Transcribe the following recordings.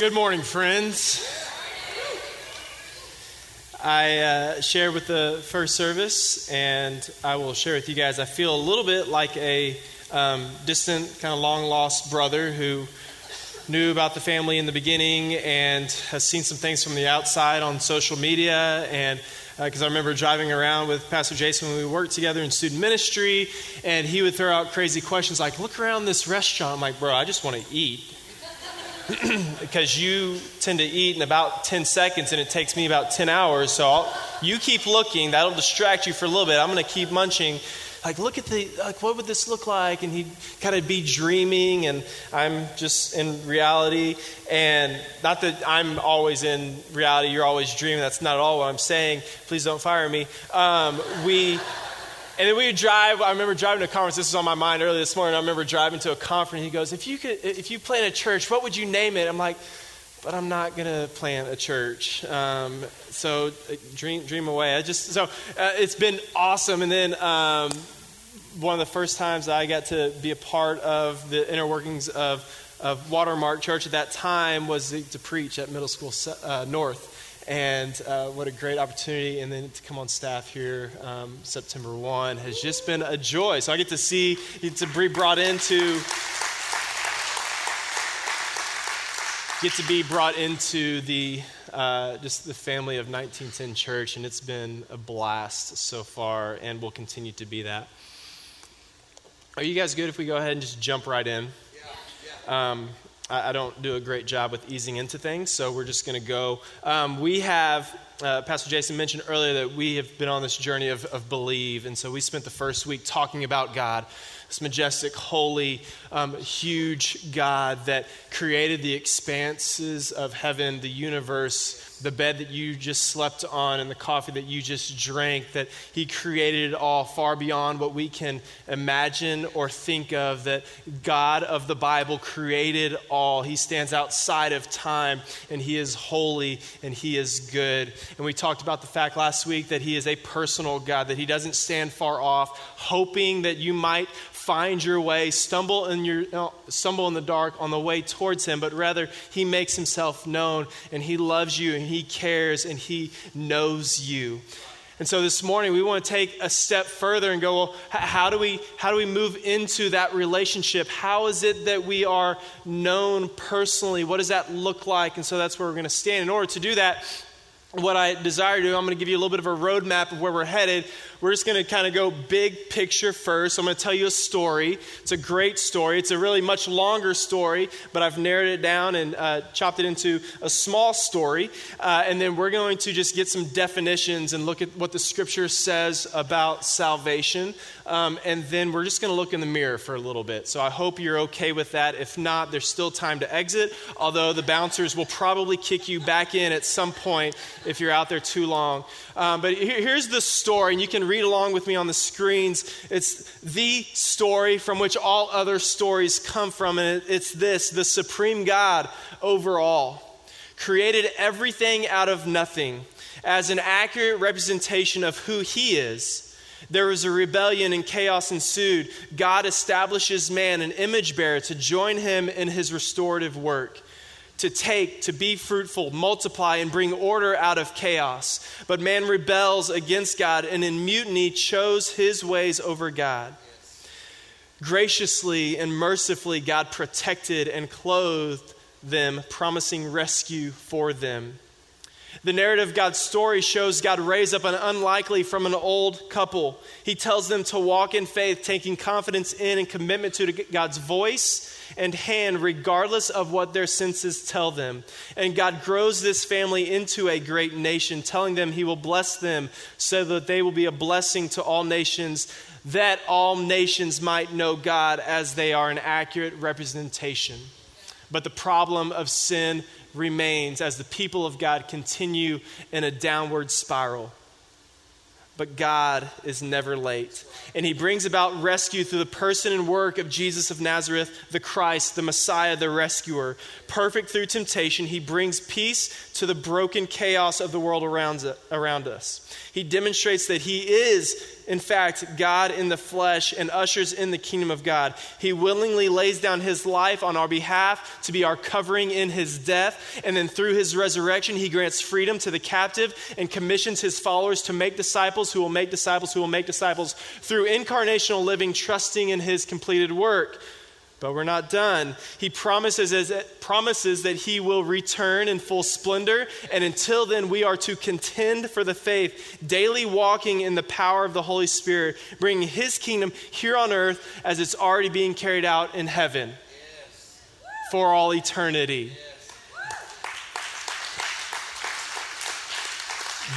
Good morning, friends. I uh, shared with the first service, and I will share with you guys. I feel a little bit like a um, distant, kind of long lost brother who knew about the family in the beginning and has seen some things from the outside on social media. And because uh, I remember driving around with Pastor Jason when we worked together in student ministry, and he would throw out crazy questions like, Look around this restaurant. I'm like, Bro, I just want to eat. because you tend to eat in about 10 seconds and it takes me about 10 hours. So I'll, you keep looking, that'll distract you for a little bit. I'm going to keep munching. Like, look at the, like, what would this look like? And he'd kind of be dreaming, and I'm just in reality. And not that I'm always in reality, you're always dreaming. That's not at all what I'm saying. Please don't fire me. Um, we and then we would drive. I remember driving to a conference. This was on my mind earlier this morning. I remember driving to a conference. He goes, "If you could, if you plant a church, what would you name it?" I'm like, "But I'm not gonna plant a church." Um, so uh, dream, dream away. I just so uh, it's been awesome. And then um, one of the first times I got to be a part of the inner workings of of Watermark Church at that time was to, to preach at Middle School uh, North and uh, what a great opportunity. And then to come on staff here um, September 1 has just been a joy. So I get to see, to be brought into, get to be brought into the, uh, just the family of 1910 Church. And it's been a blast so far and will continue to be that. Are you guys good if we go ahead and just jump right in? Yeah, yeah. Um, I, I don't do a great job with easing into things, so we're just going to go. Um, we have uh, Pastor Jason mentioned earlier that we have been on this journey of, of, believe. And so we spent the first week talking about God, this majestic, holy, um, huge God that created the expanses of heaven, the universe, the bed that you just slept on and the coffee that you just drank, that He created it all far beyond what we can imagine or think of, that God of the Bible created all. He stands outside of time and He is holy and He is good. And we talked about the fact last week that He is a personal God, that He doesn't stand far off, hoping that you might find your way, stumble in, your, uh, stumble in the dark on the way towards Him, but rather He makes Himself known and He loves you and He cares and He knows you. And so this morning we want to take a step further and go, well, how do we how do we move into that relationship? How is it that we are known personally? What does that look like? And so that's where we're going to stand. In order to do that, what I desire to do, I'm going to give you a little bit of a roadmap of where we're headed. We're just going to kind of go big picture first. I'm going to tell you a story. It's a great story. It's a really much longer story, but I've narrowed it down and uh, chopped it into a small story. Uh, and then we're going to just get some definitions and look at what the scripture says about salvation. Um, and then we're just going to look in the mirror for a little bit. So I hope you're okay with that. If not, there's still time to exit, although the bouncers will probably kick you back in at some point if you're out there too long. Um, but here, here's the story, and you can read along with me on the screens. It's the story from which all other stories come from, and it, it's this the supreme God over all created everything out of nothing as an accurate representation of who He is. There was a rebellion and chaos ensued. God establishes man, an image bearer, to join him in his restorative work to take, to be fruitful, multiply, and bring order out of chaos. But man rebels against God and in mutiny chose his ways over God. Graciously and mercifully, God protected and clothed them, promising rescue for them. The narrative of God's story shows God raise up an unlikely from an old couple. He tells them to walk in faith, taking confidence in and commitment to God's voice and hand, regardless of what their senses tell them. And God grows this family into a great nation, telling them He will bless them so that they will be a blessing to all nations, that all nations might know God as they are an accurate representation. But the problem of sin remains as the people of God continue in a downward spiral but God is never late. And he brings about rescue through the person and work of Jesus of Nazareth, the Christ, the Messiah, the rescuer. Perfect through temptation, he brings peace to the broken chaos of the world around, us. He demonstrates that he is in fact, God in the flesh and ushers in the kingdom of God. He willingly lays down his life on our behalf to be our covering in his death. And then through his resurrection, he grants freedom to the captive and commissions his followers to make disciples who will make disciples who will make disciples through incarnational living, trusting in his completed work. But we're not done. He promises, as, promises that he will return in full splendor. And until then, we are to contend for the faith, daily walking in the power of the Holy Spirit, bringing his kingdom here on earth as it's already being carried out in heaven yes. for all eternity. Yes.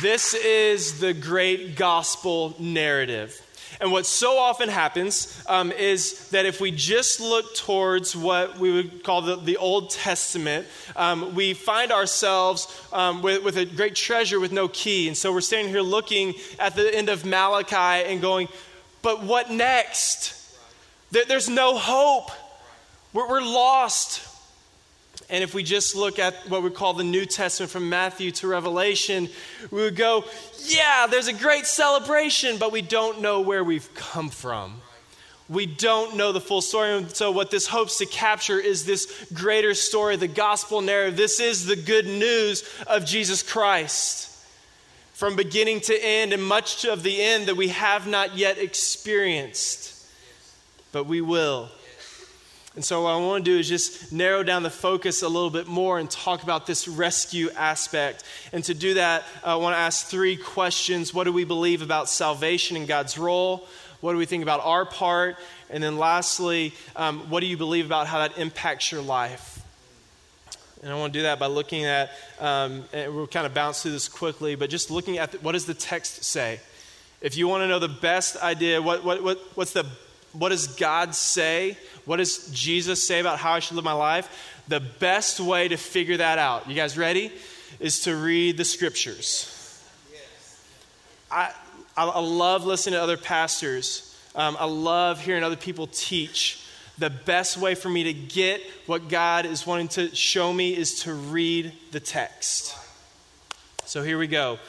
This is the great gospel narrative. And what so often happens um, is that if we just look towards what we would call the, the Old Testament, um, we find ourselves um, with, with a great treasure with no key. And so we're standing here looking at the end of Malachi and going, but what next? There, there's no hope. We're, we're lost. And if we just look at what we call the New Testament from Matthew to Revelation, we would go, yeah, there's a great celebration, but we don't know where we've come from. We don't know the full story. So, what this hopes to capture is this greater story, the gospel narrative. This is the good news of Jesus Christ from beginning to end, and much of the end that we have not yet experienced, but we will. And so, what I want to do is just narrow down the focus a little bit more and talk about this rescue aspect. And to do that, I want to ask three questions What do we believe about salvation and God's role? What do we think about our part? And then, lastly, um, what do you believe about how that impacts your life? And I want to do that by looking at, um, and we'll kind of bounce through this quickly, but just looking at the, what does the text say? If you want to know the best idea, what, what, what, what's the what does God say? What does Jesus say about how I should live my life? The best way to figure that out, you guys ready? Is to read the scriptures. I, I love listening to other pastors. Um, I love hearing other people teach. The best way for me to get what God is wanting to show me is to read the text. So here we go.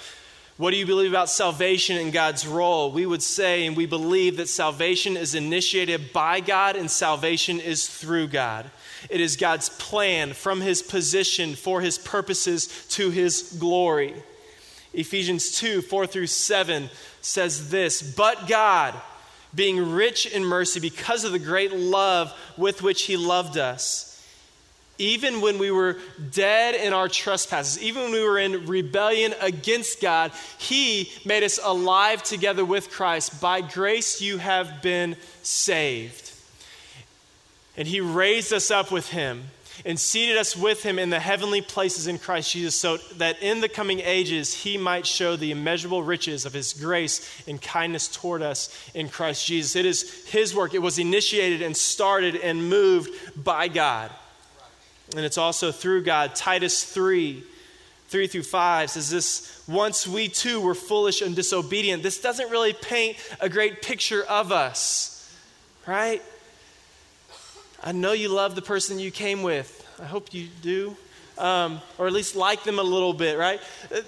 What do you believe about salvation and God's role? We would say and we believe that salvation is initiated by God and salvation is through God. It is God's plan from his position for his purposes to his glory. Ephesians 2 4 through 7 says this But God, being rich in mercy because of the great love with which he loved us, even when we were dead in our trespasses, even when we were in rebellion against God, He made us alive together with Christ. By grace, you have been saved. And He raised us up with Him and seated us with Him in the heavenly places in Christ Jesus, so that in the coming ages He might show the immeasurable riches of His grace and kindness toward us in Christ Jesus. It is His work, it was initiated and started and moved by God and it's also through God. Titus 3 3 through 5 says this once we too were foolish and disobedient. This doesn't really paint a great picture of us, right? I know you love the person you came with. I hope you do. Um, or at least like them a little bit, right? Uh,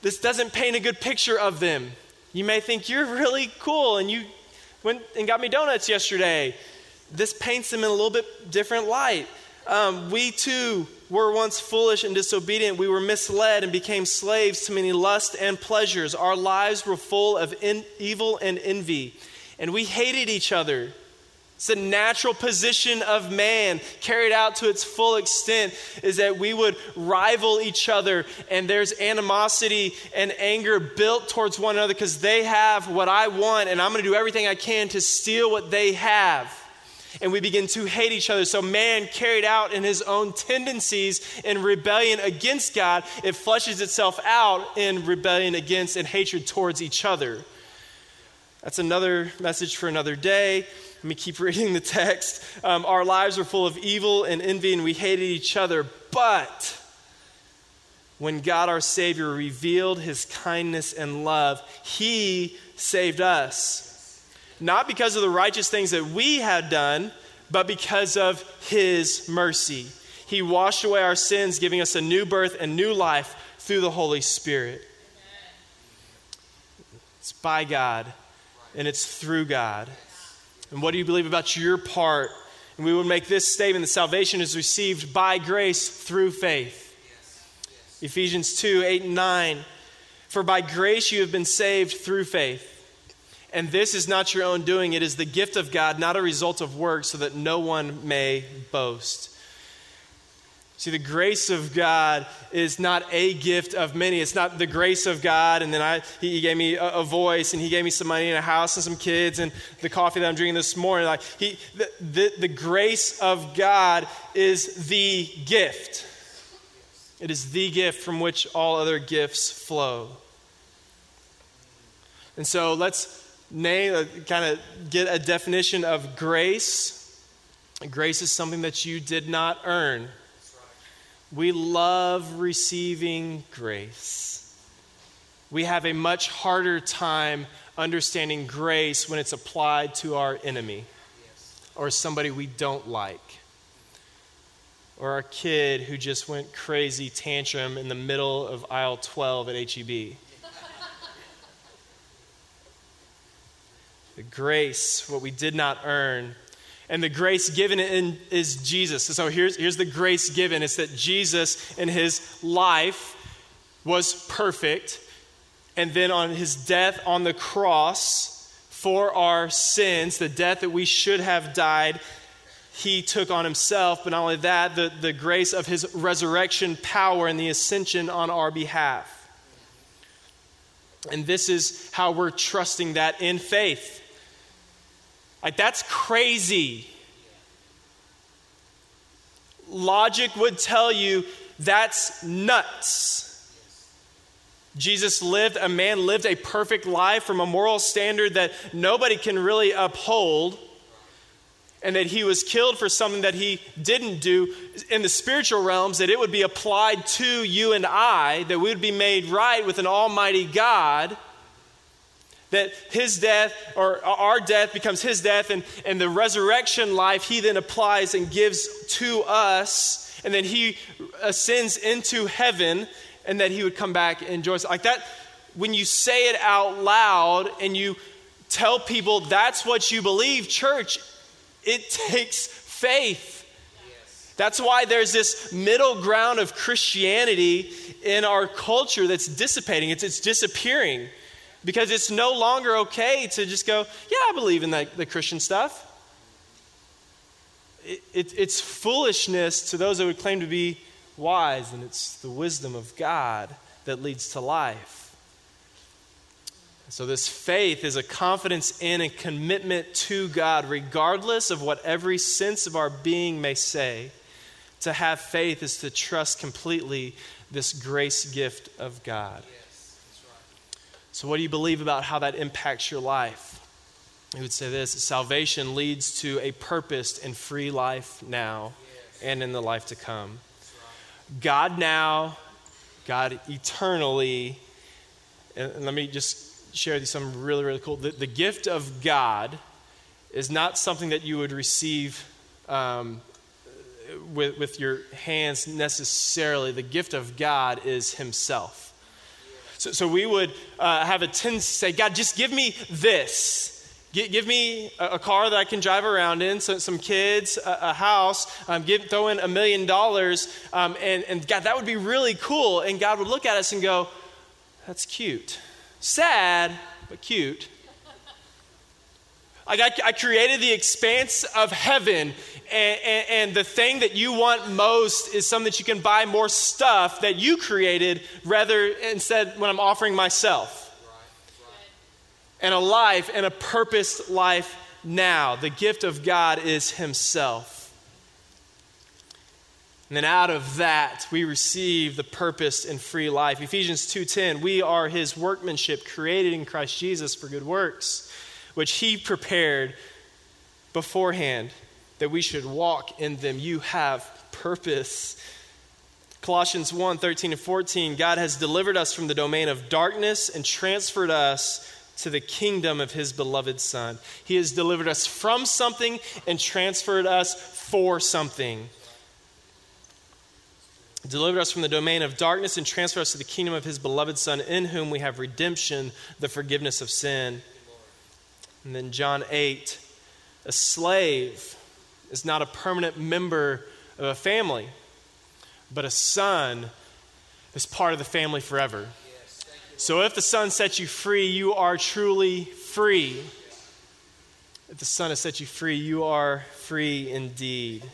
this doesn't paint a good picture of them. You may think you're really cool and you went and got me donuts yesterday. This paints them in a little bit different light. Um, we too were once foolish and disobedient. We were misled and became slaves to many lusts and pleasures. Our lives were full of in, evil and envy, and we hated each other. It's the natural position of man carried out to its full extent is that we would rival each other and there's animosity and anger built towards one another because they have what I want and I'm going to do everything I can to steal what they have and we begin to hate each other. So, man carried out in his own tendencies in rebellion against God, it flushes itself out in rebellion against and hatred towards each other. That's another message for another day. Let me keep reading the text. Um, our lives were full of evil and envy, and we hated each other. But when God our Savior revealed his kindness and love, he saved us not because of the righteous things that we had done, but because of His mercy. He washed away our sins, giving us a new birth and new life through the Holy Spirit. It's by God and it's through God. And what do you believe about your part? And we would make this statement that salvation is received by grace through faith. Ephesians 2 8 and 9. For by grace you have been saved through faith. And this is not your own doing, it is the gift of God, not a result of works, so that no one may boast. See, the grace of God is not a gift of many. It's not the grace of God, and then I, he, gave me a, a, voice, and he gave me some money and a house and some kids and the coffee that I'm drinking this morning. Like he, the, the, the grace of God is the gift. It is the gift from which all other gifts flow. And so let's name, uh, kind of get a definition of grace. Grace is something that you did not earn. We love receiving grace. We have a much harder time understanding grace when it's applied to our enemy or somebody we don't like or our kid who just went crazy tantrum in the middle of aisle 12 at HEB. The grace, what we did not earn. And the grace given in, is Jesus. So here's, here's the grace given it's that Jesus in his life was perfect. And then on his death on the cross for our sins, the death that we should have died, he took on himself, but not only that, the, the grace of his resurrection power and the ascension on our behalf. And this is how we're trusting that in faith. Like, that's crazy. Logic would tell you that's nuts. Jesus lived, a man lived a perfect life from a moral standard that nobody can really uphold and that he was killed for something that he didn't do in the spiritual realms, that it would be applied to you and I, that we would be made right with an almighty God, that his death or our death becomes his death, and, and the resurrection life he then applies and gives to us, and then he ascends into heaven, and that he would come back and join us. Like that, when you say it out loud and you tell people that's what you believe, church, it takes faith. That's why there's this middle ground of Christianity in our culture that's dissipating, it's, it's disappearing. Because it's no longer okay to just go, yeah, I believe in that, the Christian stuff. It, it, it's foolishness to those that would claim to be wise, and it's the wisdom of God that leads to life. So, this faith is a confidence in and commitment to God, regardless of what every sense of our being may say. To have faith is to trust completely this grace gift of God. Right. So, what do you believe about how that impacts your life? We would say this salvation leads to a purposed and free life now and in the life to come. God now, God eternally. And let me just share these some really, really cool. The, the gift of God is not something that you would receive um, with, with your hands necessarily. The gift of God is Himself. So, so we would uh, have a tendency to say, God, just give me this. Give me a car that I can drive around in, some kids, a house, um, give, throw in a million dollars, um, and, and God, that would be really cool. And God would look at us and go, That's cute. Sad, but cute. Like I, I created the expanse of heaven, and, and, and, the thing that you want most is something that you can buy more stuff that you created rather instead when I'm offering myself. And a life and a purposed life now. The gift of God is Himself. And then out of that, we receive the purpose and free life. Ephesians 2:10, we are his workmanship created in Christ Jesus for good works, which he prepared beforehand that we should walk in them. You have purpose. Colossians 1 13 and 14, God has delivered us from the domain of darkness and transferred us to the kingdom of his beloved Son. He has delivered us from something and transferred us for something delivered us from the domain of darkness and transferred us to the kingdom of his beloved Son, in whom we have redemption, the forgiveness of sin. And then John 8, a slave is not a permanent member of a family, but a son is part of the family forever. So if the Son sets you free, you are truly free. If the Son has set you free, you are free indeed.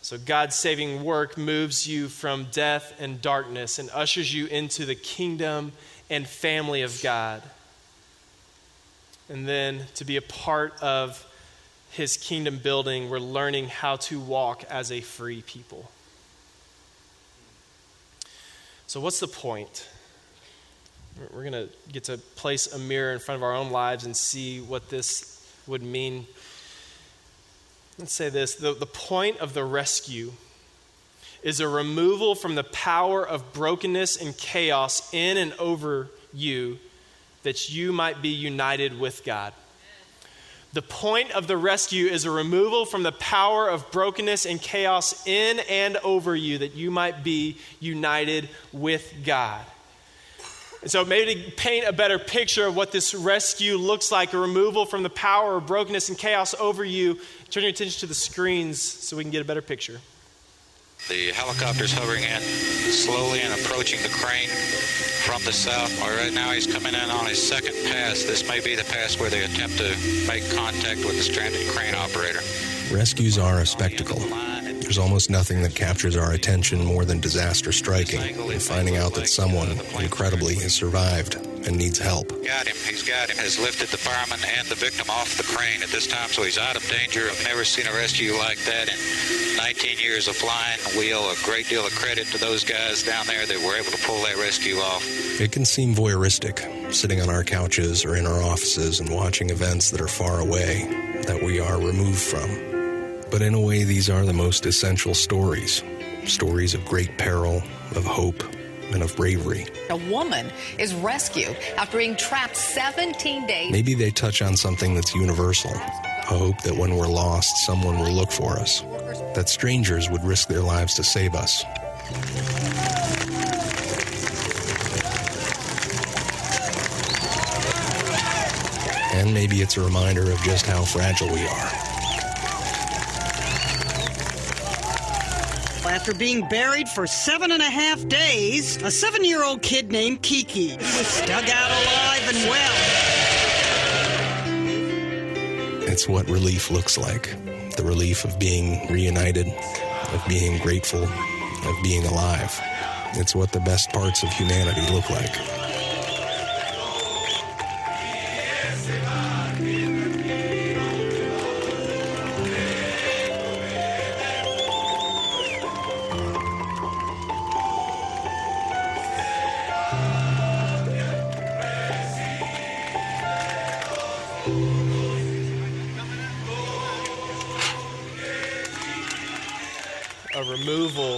So God's saving work moves you from death and darkness and ushers you into the kingdom and family of God. And then to be a part of his kingdom building, we're learning how to walk as a free people. So, what's the point? We're going to get to place a mirror in front of our own lives and see what this would mean. Let's say this the, the point of the rescue is a removal from the power of brokenness and chaos in and over you that you might be united with God. The point of the rescue is a removal from the power of brokenness and chaos in and over you that you might be united with God. And so, maybe to paint a better picture of what this rescue looks like, a removal from the power of brokenness and chaos over you, turn your attention to the screens so we can get a better picture. The helicopter's hovering in slowly and approaching the crane from the south. Right now, he's coming in on his second pass. This may be the pass where they attempt to make contact with the stranded crane operator. Rescues are a spectacle. There's almost nothing that captures our attention more than disaster striking and finding out that someone, incredibly, has survived and needs help. Got him. He's got him. Has lifted the fireman and the victim off the crane at this time, so he's out of danger. I've never seen a rescue like that in 19 years of flying. We owe a great deal of credit to those guys down there that were able to pull that rescue off. It can seem voyeuristic, sitting on our couches or in our offices and watching events that are far away, that we are removed from. But in a way, these are the most essential stories stories of great peril, of hope, and of bravery. A woman is rescued after being trapped 17 days. Maybe they touch on something that's universal a hope that when we're lost, someone will look for us, that strangers would risk their lives to save us. And maybe it's a reminder of just how fragile we are. After being buried for seven and a half days, a seven year old kid named Kiki was dug out alive and well. It's what relief looks like the relief of being reunited, of being grateful, of being alive. It's what the best parts of humanity look like.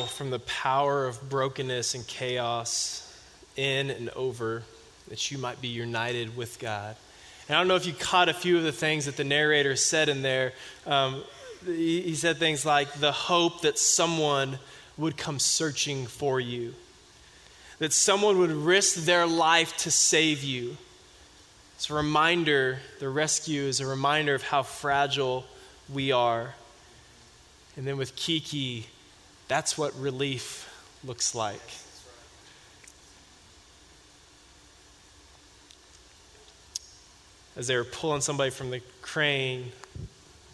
From the power of brokenness and chaos in and over that you might be united with God. And I don't know if you caught a few of the things that the narrator said in there. Um, he, he said things like the hope that someone would come searching for you, that someone would risk their life to save you. It's a reminder, the rescue is a reminder of how fragile we are. And then with Kiki, that's what relief looks like. As they were pulling somebody from the crane,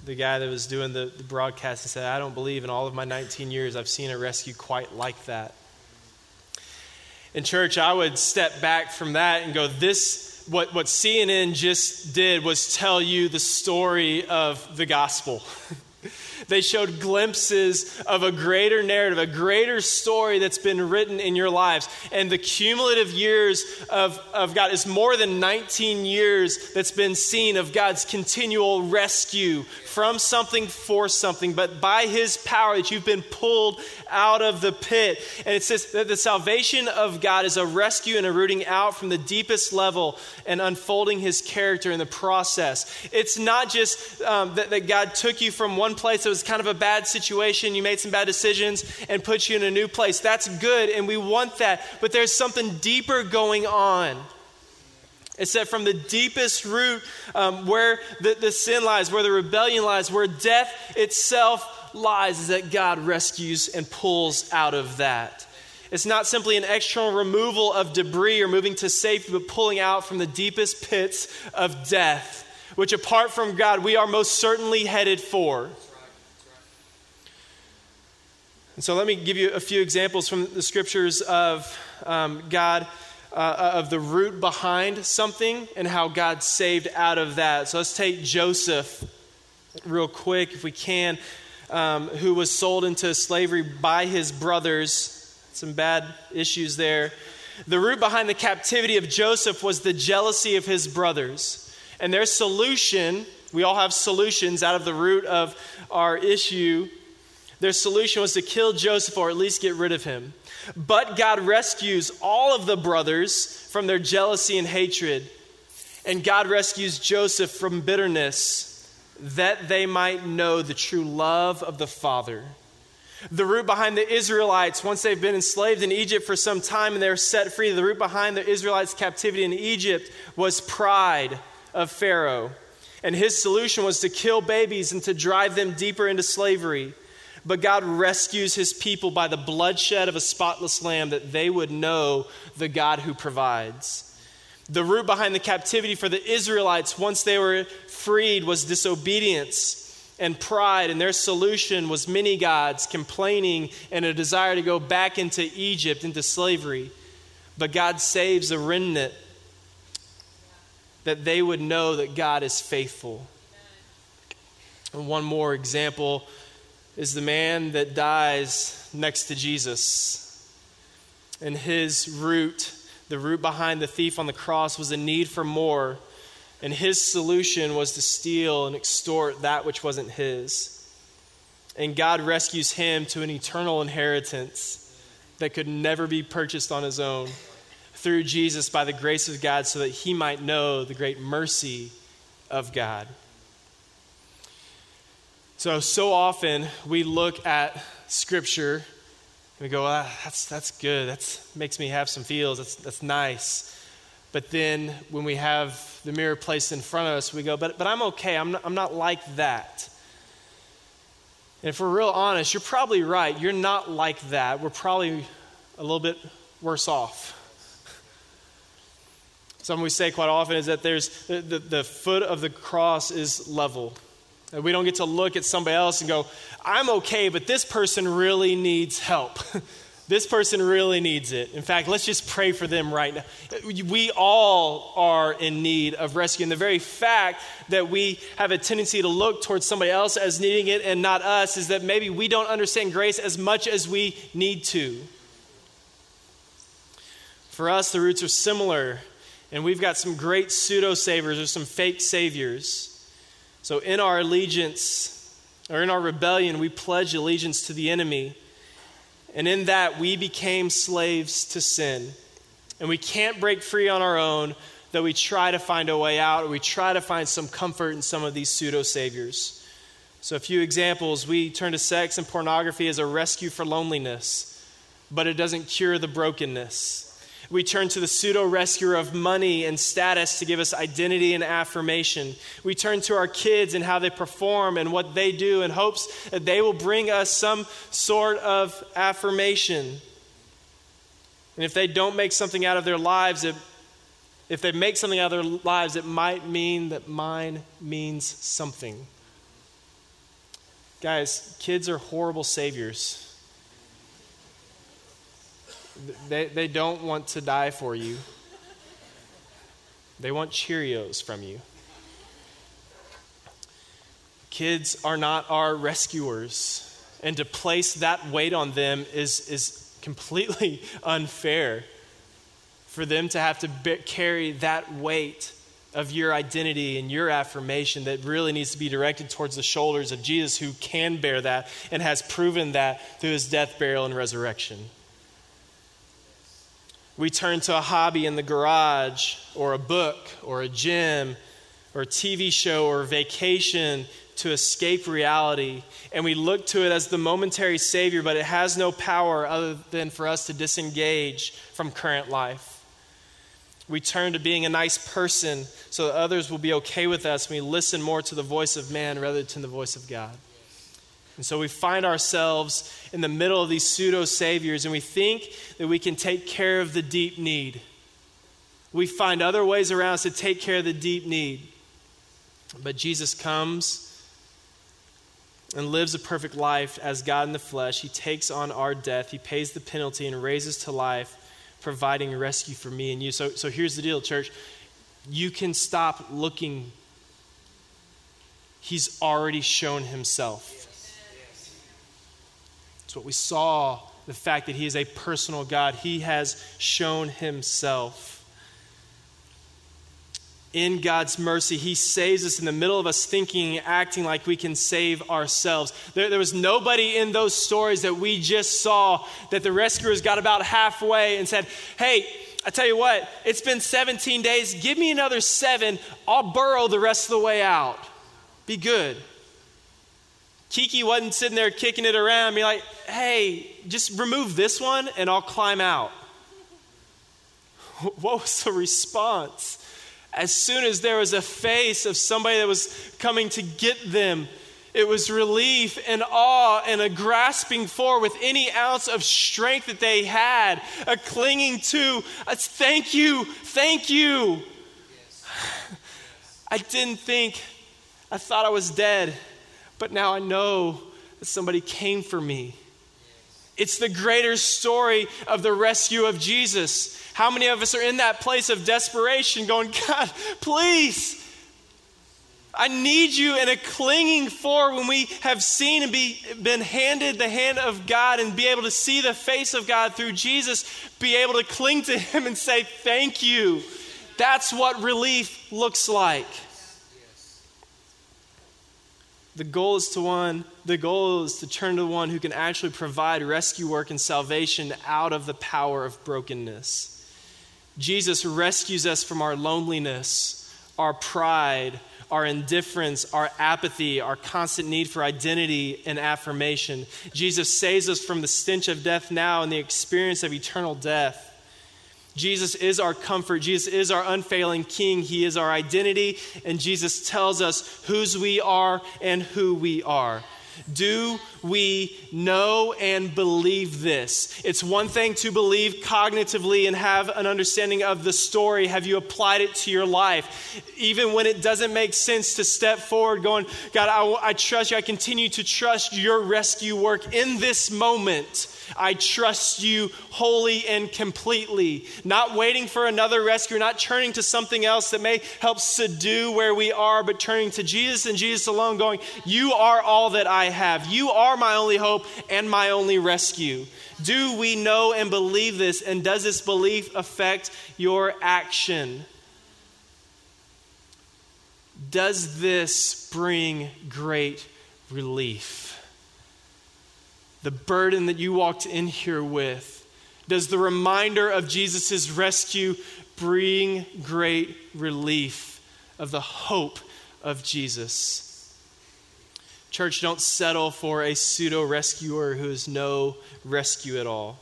the guy that was doing the, the broadcast said, I don't believe in all of my 19 years I've seen a rescue quite like that. In church, I would step back from that and go, This, what, what CNN just did was tell you the story of the gospel. They showed glimpses of a greater narrative, a greater story that's been written in your lives. And the cumulative years of, of God is more than 19 years that's been seen of God's continual rescue from something for something, but by His power that you've been pulled out of the pit. And it says that the salvation of God is a rescue and a rooting out from the deepest level and unfolding His character in the process. It's not just um, that, that God took you from one place that was kind of a bad situation, you made some bad decisions, and put you in a new place. That's good, and we want that. But there's something deeper going on. It said, from the deepest root um, where the, the sin lies, where the rebellion lies, where death itself lies, is that God rescues and pulls out of that. It's not simply an external removal of debris or moving to safety, but pulling out from the deepest pits of death, which apart from God, we are most certainly headed for. And so let me give you a few examples from the scriptures of um, God, uh, of the root behind something and how God saved out of that. So let's take Joseph real quick, if we can, um, who was sold into slavery by his brothers some bad issues there. The root behind the captivity of Joseph was the jealousy of his brothers. And their solution, we all have solutions out of the root of our issue. Their solution was to kill Joseph or at least get rid of him. But God rescues all of the brothers from their jealousy and hatred. And God rescues Joseph from bitterness that they might know the true love of the Father the root behind the Israelites, once they've been enslaved in Egypt for some time and they're set free, the root behind the Israelites' captivity in Egypt was pride of Pharaoh. And his solution was to kill babies and to drive them deeper into slavery. But God rescues his people by the bloodshed of a spotless lamb that they would know the God who provides. The root behind the captivity for the Israelites, once they were freed, was disobedience and pride, and their solution was many gods, complaining, and a desire to go back into Egypt, into slavery. But God saves a remnant that they would know that God is faithful. And one more example is the man that dies next to Jesus. And his root, the root behind the thief on the cross, was a need for more and his solution was to steal and extort that which wasn't his. And God rescues him to an eternal inheritance that could never be purchased on his own through Jesus by the grace of God so that he might know the great mercy of God. So, so often we look at Scripture and we go, ah, that's, that's good. That makes me have some feels. That's, that's nice. But then when we have the mirror placed in front of us, we go, but, but I'm okay. I'm not, I'm not like that. And if we're real honest, you're probably right. You're not like that. We're probably a little bit worse off. Something we say quite often is that there's the, the, the foot of the cross is level. We don't get to look at somebody else and go, I'm okay, but this person really needs help. This person really needs it. In fact, let's just pray for them right now. We all are in need of rescue. And the very fact that we have a tendency to look towards somebody else as needing it and not us is that maybe we don't understand grace as much as we need to. For us, the roots are similar, and we've got some great pseudo saviors or some fake saviors. So, in our allegiance or in our rebellion, we pledge allegiance to the enemy. And in that, we became slaves to sin. And we can't break free on our own, though we try to find a way out or we try to find some comfort in some of these pseudo saviors. So, a few examples we turn to sex and pornography as a rescue for loneliness, but it doesn't cure the brokenness. We turn to the pseudo rescuer of money and status to give us identity and affirmation. We turn to our kids and how they perform and what they do in hopes that they will bring us some sort of affirmation. And if they don't make something out of their lives, it, if they make something out of their lives, it might mean that mine means something. Guys, kids are horrible saviors. They, they don't want to die for you, they want Cheerios from you. Kids are not our rescuers, and to place that weight on them is, is completely unfair. For them to have to be- carry that weight of your identity and your affirmation that really needs to be directed towards the shoulders of Jesus, who can bear that and has proven that through his death, burial, and resurrection. We turn to a hobby in the garage, or a book, or a gym, or a TV show, or vacation to escape reality. And we look to it as the momentary savior, but it has no power other than for us to disengage from current life. We turn to being a nice person so that others will be okay with us. We listen more to the voice of man rather than the voice of God. And so we find ourselves in the middle of these pseudo saviors and we think that we can take care of the deep need. We find other ways around to take care of the deep need. But Jesus comes and lives a perfect life as God in the flesh. He takes on our death, He pays the penalty, and raises to life, providing rescue for me and you. So, so here's the deal, church. You can stop looking. He's already shown Himself. It's what we saw the fact that He is a personal God. He has shown Himself in God's mercy, He saves us in the middle of us thinking acting like we can save ourselves. There, there, was nobody in those stories that we just saw that the rescuers got about halfway and said, Hey, I tell you what, it's been 17 days. Give me another seven. I'll burrow the rest of the way out. Be good. Kiki wasn't sitting there kicking it around, be like, Hey, just remove this one and I'll climb out. What was the response? as soon as there was a face of somebody that was coming to get them, it was relief and awe and a grasping for with any ounce of strength that they had, a clinging to, a thank you, thank you. I didn't think, I thought I was dead, but now I know that somebody came for me. It's the greater story of the rescue of Jesus. How many of us are in that place of desperation going, God, please? I need you and a clinging for when we have seen and be, been handed the hand of God and be able to see the face of God through Jesus, be able to cling to Him and say, Thank you. That's what relief looks like. The goal is to one, the goal is to turn to the one who can actually provide rescue work and salvation out of the power of brokenness. Jesus rescues us from our loneliness, our pride, our indifference, our apathy, our constant need for identity and affirmation. Jesus saves us from the stench of death now and the experience of eternal death. Jesus is our comfort. Jesus is our unfailing King. He is our identity. And Jesus tells us whose we are and who we are. Do we know and believe this? It's one thing to believe cognitively and have an understanding of the story. Have you applied it to your life? Even when it doesn't make sense to step forward, going, God, I, I trust you. I continue to trust your rescue work in this moment. I trust you wholly and completely. Not waiting for another rescue, not turning to something else that may help subdue where we are, but turning to Jesus and Jesus alone, going, You are all that I have. You are my only hope and my only rescue. Do we know and believe this? And does this belief affect your action? Does this bring great relief? the burden that you walked in here with? Does the reminder of Jesus' rescue bring great relief of the hope of Jesus? Church, don't settle for a pseudo rescuer who is no rescue at all.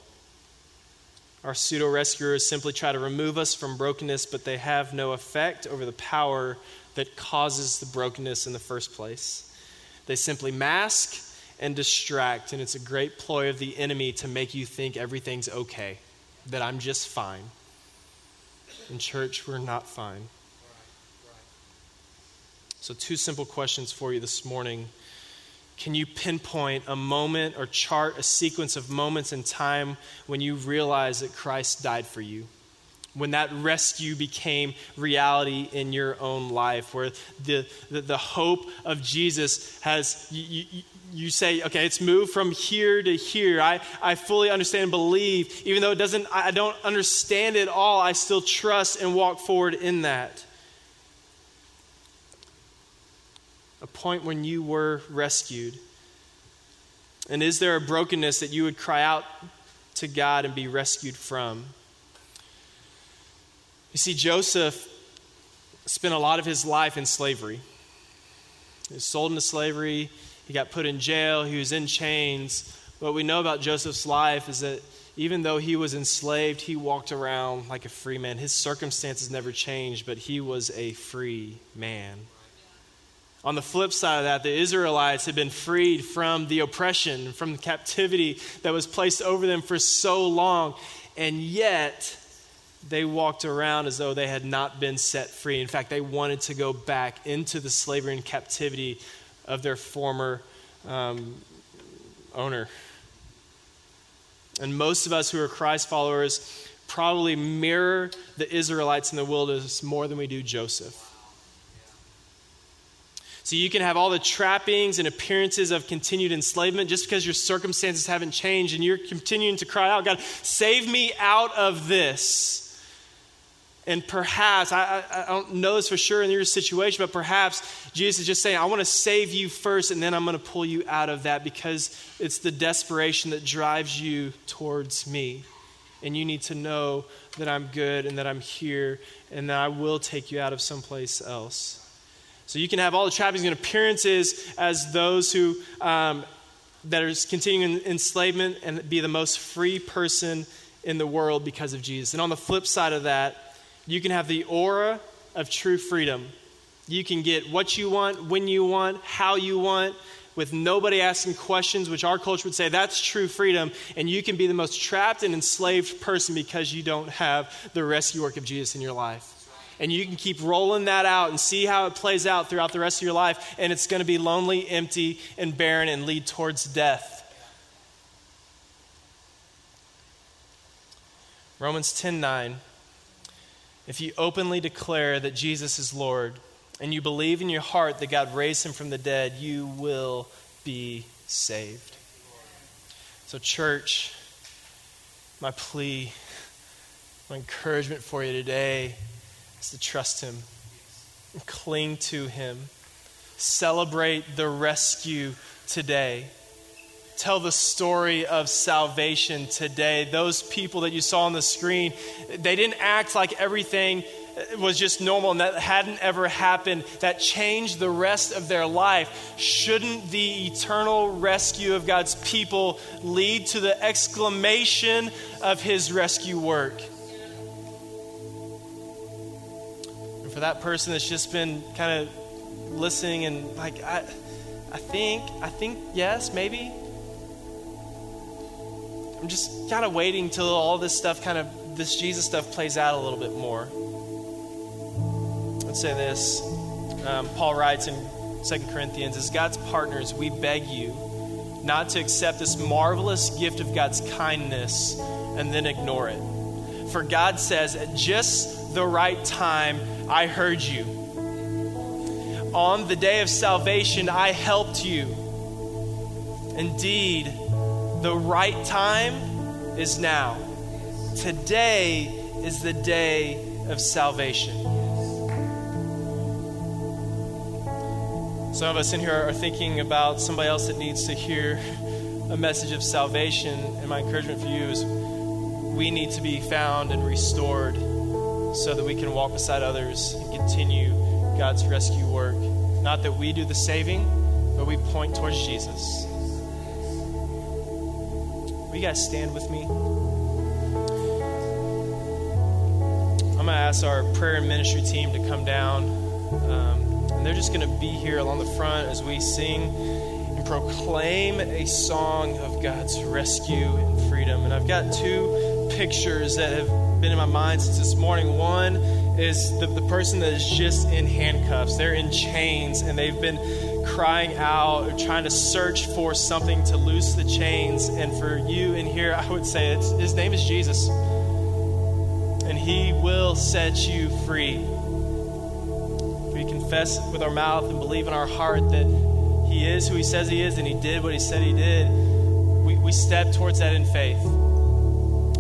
Our pseudo rescuers simply try to remove us from brokenness, but they have no effect over the power that causes the brokenness in the first place. They simply mask and distract. And it's a great ploy of the enemy to make you think everything's okay, that I'm just fine. In church, we're not fine. So, two simple questions for you this morning. Can you pinpoint a moment or chart a sequence of moments in time when you realize that Christ died for you? when that rescue became reality in your own life, where the, the, the hope of Jesus has, you, you, you, say, okay, it's moved from here to here. I, I fully understand and believe, even though it doesn't, I don't understand it all, I still trust and walk forward in that. A point when you were rescued. And is there a brokenness that you would cry out to God and be rescued from? You see, Joseph spent a lot of his life in slavery. He was sold into slavery, he got put in jail, he was in chains. What we know about Joseph's life is that even though he was enslaved, he walked around like a free man. His circumstances never changed, but he was a free man. On the flip side of that, the Israelites had been freed from the oppression, from the captivity that was placed over them for so long, and yet they walked around as though they had not been set free. In fact, they wanted to go back into the slavery and captivity of their former um, owner. And most of us who are Christ followers probably mirror the Israelites in the wilderness more than we do Joseph. So you can have all the trappings and appearances of continued enslavement just because your circumstances haven't changed and you're continuing to cry out, God, save me out of this. And perhaps, I, I, I don't know this for sure in your situation, but perhaps Jesus is just saying, I want to save you first and then I'm going to pull you out of that because it's the desperation that drives you towards me. And you need to know that I'm good and that I'm here and that I will take you out of someplace else. So you can have all the trappings and appearances as those who um, that are continuing enslavement and be the most free person in the world because of Jesus. And on the flip side of that, you can have the aura of true freedom. You can get what you want, when you want, how you want, with nobody asking questions, which our culture would say that's true freedom. And you can be the most trapped and enslaved person because you don't have the rescue work of Jesus in your life and you can keep rolling that out and see how it plays out throughout the rest of your life, and it's going to be lonely, empty, and barren and lead towards death. Romans 10:9 If you openly declare that Jesus is Lord and you believe in your heart that God raised him from the dead, you will be saved. So church, my plea, my encouragement for you today is to trust Him, cling to Him, celebrate the rescue today. Tell the story of salvation today. Those people that you saw on the screen, they didn't act like everything was just normal and that hadn't ever happened, that changed the rest of their life. Shouldn't the eternal rescue of God's people lead to the exclamation of his rescue work? For that person that's just been kind of listening and like, I, I think, I think, yes, maybe. I'm just kind of waiting till all this stuff kind of, this Jesus stuff plays out a little bit more. Let's say this. Um, Paul writes in 2 Corinthians, as God's partners, we beg you not to accept this marvelous gift of God's kindness and then ignore it. For God says, at just the right time, I heard you. On the day of salvation, I helped you. Indeed, the right time is now. Today is the day of salvation. Some of us in here are thinking about somebody else that needs to hear a message of salvation, and my encouragement for you is we need to be found and restored so that we can walk beside others and continue God's rescue work. Not that we do the saving, but we point towards Jesus. Will you guys stand with me? I'm going to ask our prayer and ministry team to come down. Um, and they're just going to be here along the front as we sing and proclaim a song of God's rescue and freedom. And I've got two pictures that have been in my mind since this morning. One is the, the person that is just in handcuffs, they're in chains, and they've been crying out or trying to search for something to loose the chains. And for you in here, I would say his name is Jesus. And he will set you free. We confess with our mouth and believe in our heart that he is who he says he is and he did what he said he did. We, we step towards that in faith.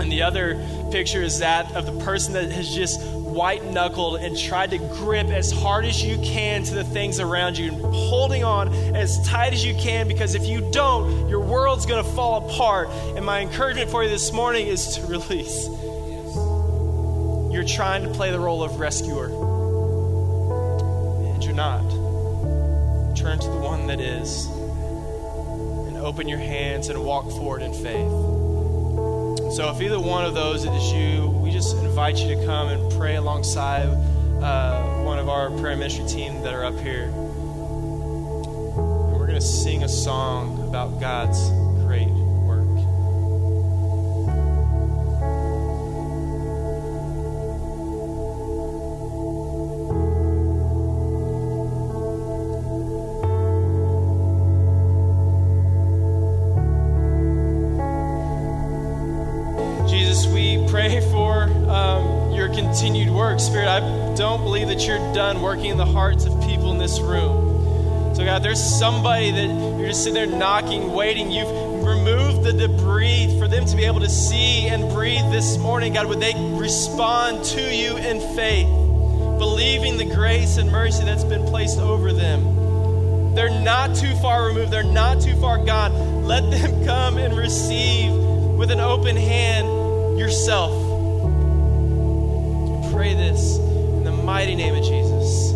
And the other picture is that of the person that has just white knuckled and tried to grip as hard as you can to the things around you and holding on as tight as you can because if you don't, your world's going to fall apart. And my encouragement for you this morning is to release. You're trying to play the role of rescuer, and you're not. Turn to the one that is and open your hands and walk forward in faith. So if either one of those is you, we just invite you to come and pray alongside uh, one of our prayer ministry team that are up here. And we're going to sing a song about God's great work. Spirit, I don't believe that you're done working in the hearts of people in this room. So, God, there's somebody that you're just sitting there knocking, waiting. You've removed the debris for them to be able to see and breathe this morning. God, would they respond to you in faith, believing the grace and mercy that's been placed over them? They're not too far removed, they're not too far gone. Let them come and receive with an open hand yourself. Pray this in the mighty name of Jesus.